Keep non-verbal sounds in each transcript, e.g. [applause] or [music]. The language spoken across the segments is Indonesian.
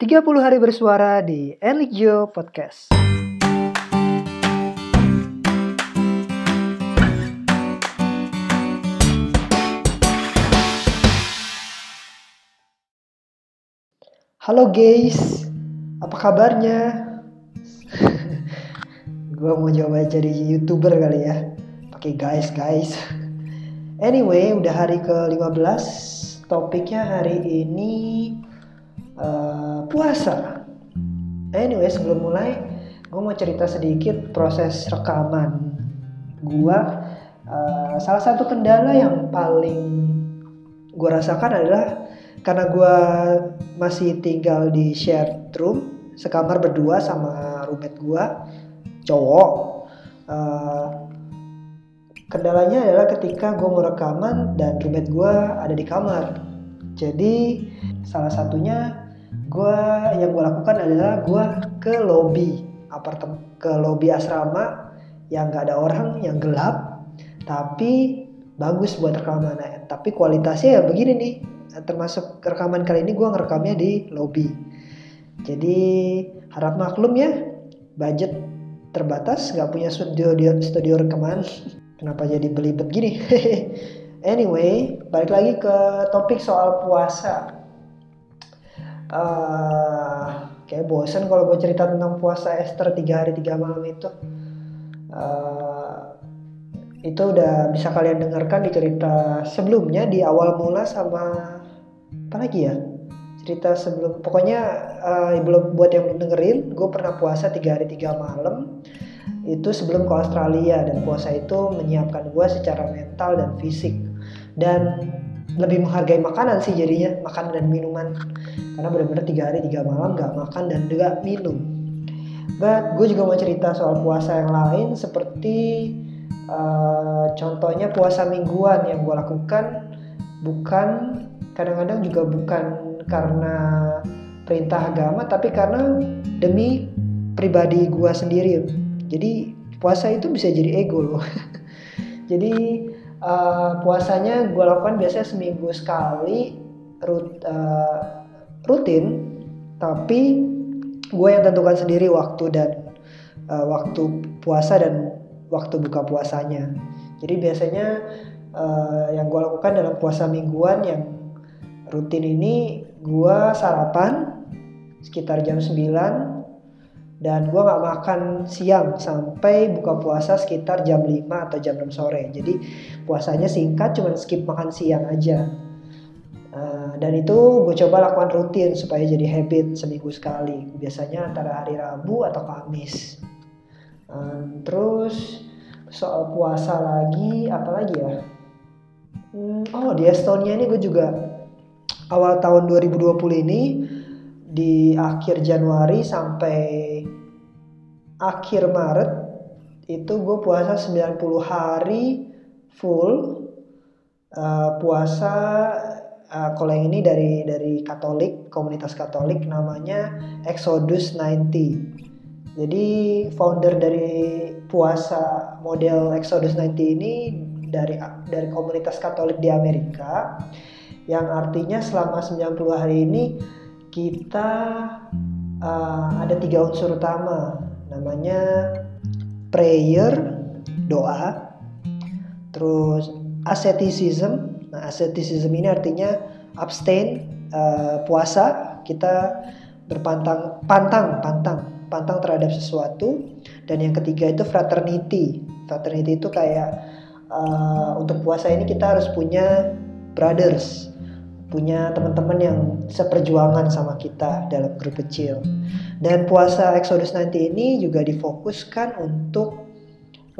30 hari bersuara di Enligio Podcast. Halo guys, apa kabarnya? [laughs] Gua mau coba jadi youtuber kali ya, pakai guys guys. Anyway, udah hari ke-15. Topiknya hari ini uh, puasa. Anyway, sebelum mulai, gue mau cerita sedikit proses rekaman. Gua uh, salah satu kendala yang paling gue rasakan adalah karena gue masih tinggal di shared room sekamar berdua sama roommate gue cowok uh, kendalanya adalah ketika gue mau rekaman dan roommate gue ada di kamar jadi salah satunya gue yang gue lakukan adalah gue ke lobby apartemen ke lobby asrama yang gak ada orang yang gelap tapi bagus buat rekaman. Nah, tapi kualitasnya ya begini nih termasuk rekaman kali ini gue ngerekamnya di lobby. Jadi harap maklum ya budget terbatas nggak punya studio studio rekaman. [laughs] Kenapa jadi belibet gini? [laughs] Anyway balik lagi ke topik soal puasa uh, kayak bosen kalau gue cerita tentang puasa Esther tiga hari tiga malam itu. Uh, itu udah bisa kalian dengarkan di cerita sebelumnya di awal mula sama apa lagi ya? Cerita sebelum pokoknya uh, buat yang belum dengerin gue pernah puasa tiga hari tiga malam. Itu sebelum ke Australia dan puasa itu menyiapkan gue secara mental dan fisik. Dan lebih menghargai makanan sih jadinya makan dan minuman. Karena benar-benar tiga hari tiga malam gak makan dan juga minum. But gue juga mau cerita soal puasa yang lain seperti uh, contohnya puasa mingguan yang gue lakukan bukan kadang-kadang juga bukan karena perintah agama tapi karena demi pribadi gue sendiri. Jadi puasa itu bisa jadi ego loh. [laughs] Jadi uh, puasanya gue lakukan biasanya seminggu sekali rut, uh, rutin. Tapi gue yang tentukan sendiri waktu dan uh, waktu puasa dan waktu buka puasanya. Jadi biasanya uh, yang gue lakukan dalam puasa mingguan yang rutin ini gue sarapan sekitar jam 9 dan gue gak makan siang sampai buka puasa sekitar jam 5 atau jam 6 sore. Jadi puasanya singkat cuman skip makan siang aja. Uh, dan itu gue coba lakukan rutin supaya jadi habit seminggu sekali. Biasanya antara hari Rabu atau Kamis. Uh, terus soal puasa lagi apalagi ya? Hmm, oh di Estonia ini gue juga awal tahun 2020 ini di akhir Januari sampai akhir Maret itu gue puasa 90 hari full. Uh, puasa uh, kalau yang ini dari dari Katolik komunitas Katolik namanya Exodus 90 jadi founder dari puasa model Exodus 90 ini dari dari komunitas Katolik di Amerika yang artinya selama 90 hari ini kita uh, ada tiga unsur utama. Namanya prayer doa terus asceticism. Nah asceticism ini artinya abstain uh, puasa. Kita berpantang pantang pantang pantang terhadap sesuatu. Dan yang ketiga itu fraternity. Fraternity itu kayak uh, untuk puasa ini kita harus punya brothers punya teman-teman yang seperjuangan sama kita dalam grup kecil. Dan puasa Exodus nanti ini juga difokuskan untuk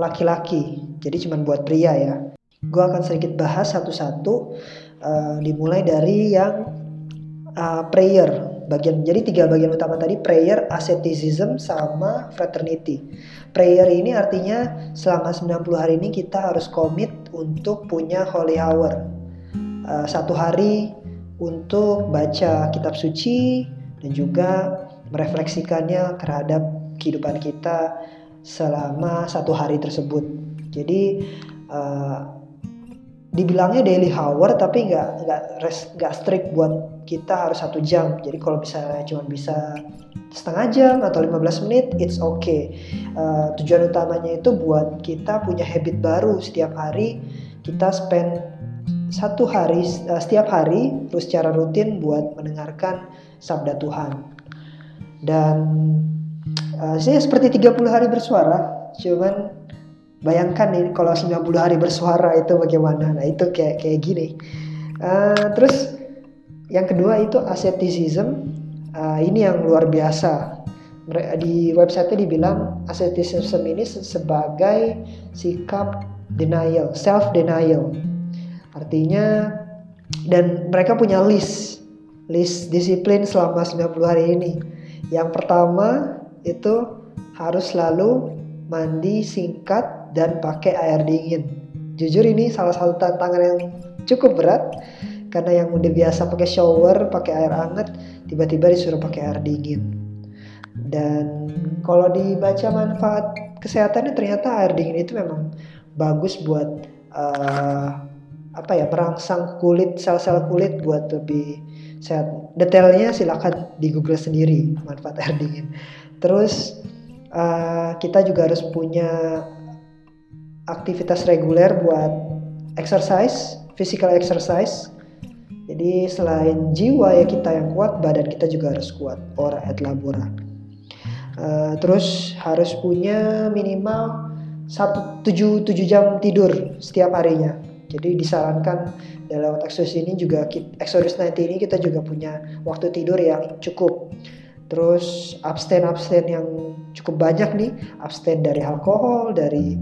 laki-laki, jadi cuma buat pria ya. Gue akan sedikit bahas satu-satu, uh, dimulai dari yang uh, prayer. Bagian jadi tiga bagian utama tadi prayer, asceticism, sama fraternity. Prayer ini artinya selama 90 hari ini kita harus komit untuk punya holy hour. Uh, satu hari untuk baca kitab suci dan juga merefleksikannya terhadap kehidupan kita selama satu hari tersebut. Jadi uh, dibilangnya daily hour tapi nggak nggak nggak strict buat kita harus satu jam. Jadi kalau misalnya cuma bisa setengah jam atau 15 menit it's okay. Uh, tujuan utamanya itu buat kita punya habit baru. Setiap hari kita spend satu hari uh, setiap hari terus secara rutin buat mendengarkan sabda Tuhan dan uh, saya seperti 30 hari bersuara cuman Bayangkan nih kalau 90 hari bersuara itu bagaimana. Nah itu kayak kayak gini. Uh, terus yang kedua itu asceticism. Uh, ini yang luar biasa. Di website dibilang asceticism ini sebagai sikap denial, self denial. Artinya dan mereka punya list list disiplin selama 90 hari ini. Yang pertama itu harus selalu mandi singkat dan pakai air dingin. Jujur ini salah satu tantangan yang cukup berat karena yang udah biasa pakai shower, pakai air hangat, tiba-tiba disuruh pakai air dingin. Dan kalau dibaca manfaat kesehatannya ternyata air dingin itu memang bagus buat uh, apa ya merangsang kulit sel-sel kulit buat lebih sehat. Detailnya silakan di Google sendiri manfaat air dingin. Terus uh, kita juga harus punya aktivitas reguler buat exercise, physical exercise. Jadi selain jiwa ya kita yang kuat, badan kita juga harus kuat. Ora et labora. Uh, terus harus punya minimal satu tujuh tujuh jam tidur setiap harinya. Jadi disarankan dalam Exodus ini juga Exodus 90 ini kita juga punya waktu tidur yang cukup. Terus abstain abstain yang cukup banyak nih, abstain dari alkohol, dari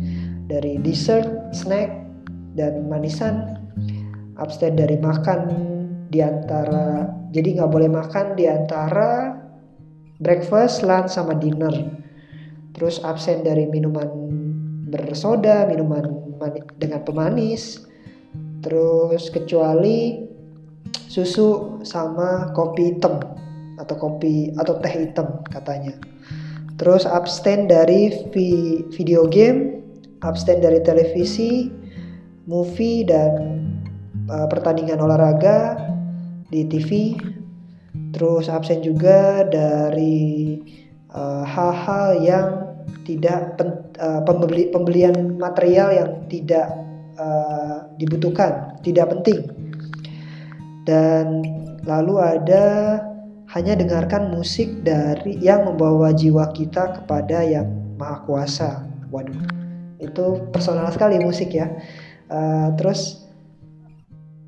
dari dessert, snack, dan manisan. Abstain dari makan di antara jadi nggak boleh makan di antara breakfast, lunch, sama dinner. Terus absen dari minuman bersoda, minuman dengan pemanis. Terus kecuali susu sama kopi hitam atau kopi atau teh hitam katanya. Terus abstain dari video game abstain dari televisi, movie dan uh, pertandingan olahraga di TV. Terus absen juga dari uh, hal-hal uh, yang tidak pen, uh, pembeli, pembelian material yang tidak uh, dibutuhkan, tidak penting. Dan lalu ada hanya dengarkan musik dari yang membawa jiwa kita kepada yang maha kuasa. Waduh itu personal sekali musik ya uh, terus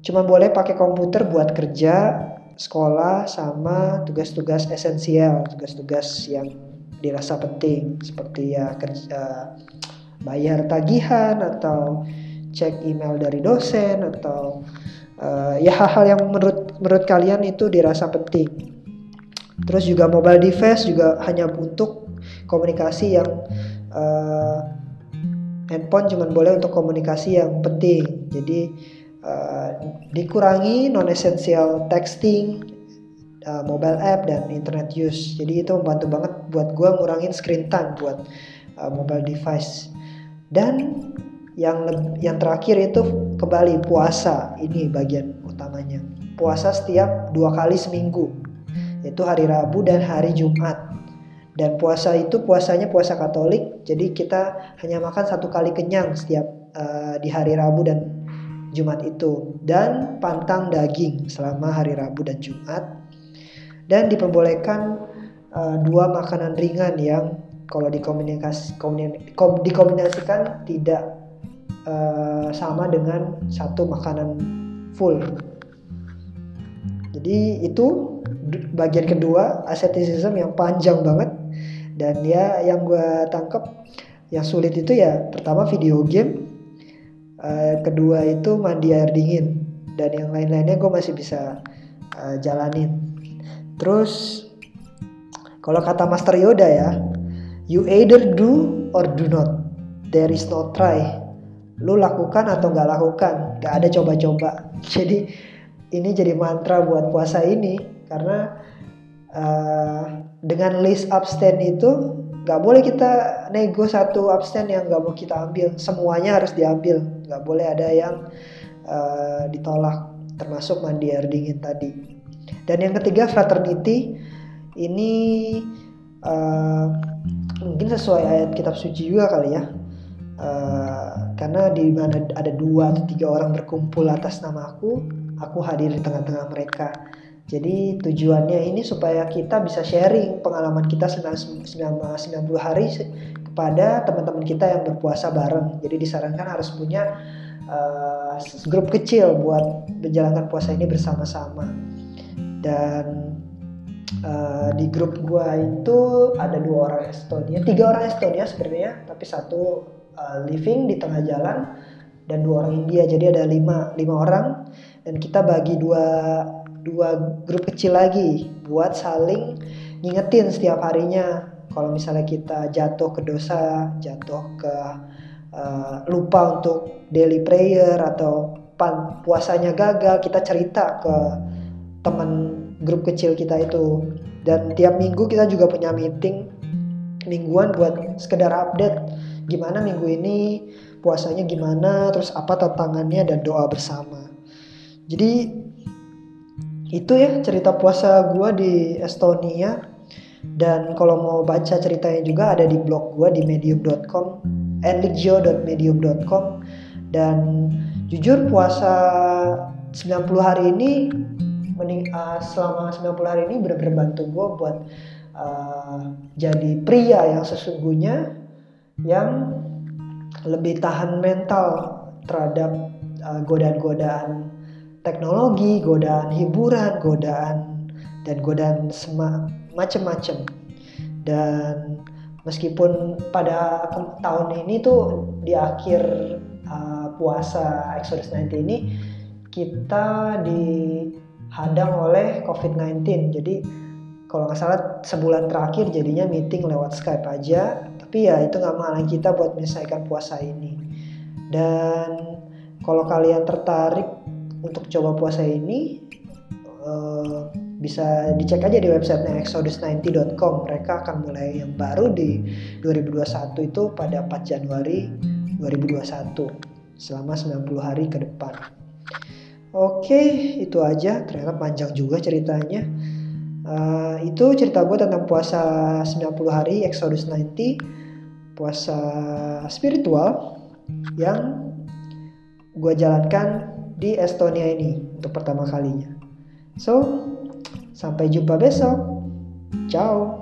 cuma boleh pakai komputer buat kerja sekolah sama tugas-tugas esensial tugas-tugas yang dirasa penting seperti ya kerja bayar tagihan atau cek email dari dosen atau uh, ya hal-hal yang menurut menurut kalian itu dirasa penting. Terus juga mobile device juga hanya untuk komunikasi yang uh, handphone cuma boleh untuk komunikasi yang penting. Jadi uh, dikurangi non essential texting uh, mobile app dan internet use. Jadi itu membantu banget buat gue ngurangin screen time buat uh, mobile device. Dan yang yang terakhir itu kembali puasa. Ini bagian utamanya. Puasa setiap dua kali seminggu. Yaitu hari Rabu dan hari Jumat. Dan puasa itu puasanya puasa Katolik, jadi kita hanya makan satu kali kenyang setiap uh, di hari Rabu dan Jumat itu, dan pantang daging selama hari Rabu dan Jumat. Dan diperbolehkan uh, dua makanan ringan yang kalau dikombinasikan tidak uh, sama dengan satu makanan full. Jadi itu bagian kedua asceticism yang panjang banget. Dan ya yang gue tangkep yang sulit itu ya pertama video game uh, kedua itu mandi air dingin dan yang lain-lainnya gue masih bisa uh, jalanin. Terus kalau kata Master Yoda ya you either do or do not. There is no try lu lakukan atau nggak lakukan nggak ada coba-coba. [laughs] Jadi ini jadi mantra buat puasa ini karena uh, dengan list abstain itu nggak boleh kita nego satu abstain yang nggak mau kita ambil. Semuanya harus diambil. Nggak boleh ada yang uh, ditolak termasuk mandi air dingin tadi. Dan yang ketiga fraternity. Ini uh, mungkin sesuai ayat kitab suci juga kali ya uh, karena di mana ada dua atau tiga orang berkumpul atas nama aku aku hadir di tengah-tengah mereka jadi tujuannya ini supaya kita bisa sharing pengalaman kita selama 90 hari kepada teman-teman kita yang berpuasa bareng. Jadi disarankan harus punya uh, grup kecil buat menjalankan puasa ini bersama-sama. Dan uh, di grup gua itu ada dua orang Estonia, tiga orang Estonia sebenarnya, tapi satu uh, living di tengah jalan dan dua orang India. Jadi ada lima lima orang dan kita bagi dua dua grup kecil lagi buat saling ngingetin setiap harinya kalau misalnya kita jatuh ke dosa, jatuh ke uh, lupa untuk daily prayer atau pan puasanya gagal, kita cerita ke teman grup kecil kita itu. Dan tiap minggu kita juga punya meeting mingguan buat sekedar update gimana minggu ini puasanya gimana, terus apa tantangannya dan doa bersama. Jadi itu ya cerita puasa gue di Estonia. Dan kalau mau baca ceritanya juga ada di blog gue di medium.com enligio.medium.com dan jujur puasa 90 hari ini mening, uh, selama 90 hari ini benar-benar bantu gue buat uh, jadi pria yang sesungguhnya yang lebih tahan mental terhadap uh, godaan-godaan teknologi, godaan hiburan, godaan dan godaan macam-macam. Dan meskipun pada tahun ini tuh di akhir uh, puasa Exodus 90 ini kita dihadang oleh COVID-19. Jadi kalau nggak salah sebulan terakhir jadinya meeting lewat Skype aja. Tapi ya itu nggak menghalangi kita buat menyelesaikan puasa ini. Dan kalau kalian tertarik untuk coba puasa ini uh, bisa dicek aja di websitenya exodus90.com mereka akan mulai yang baru di 2021 itu pada 4 Januari 2021 selama 90 hari ke depan. Oke itu aja. Ternyata panjang juga ceritanya uh, itu cerita gue tentang puasa 90 hari Exodus 90 puasa spiritual yang gue jalankan di Estonia ini untuk pertama kalinya. So, sampai jumpa besok. Ciao.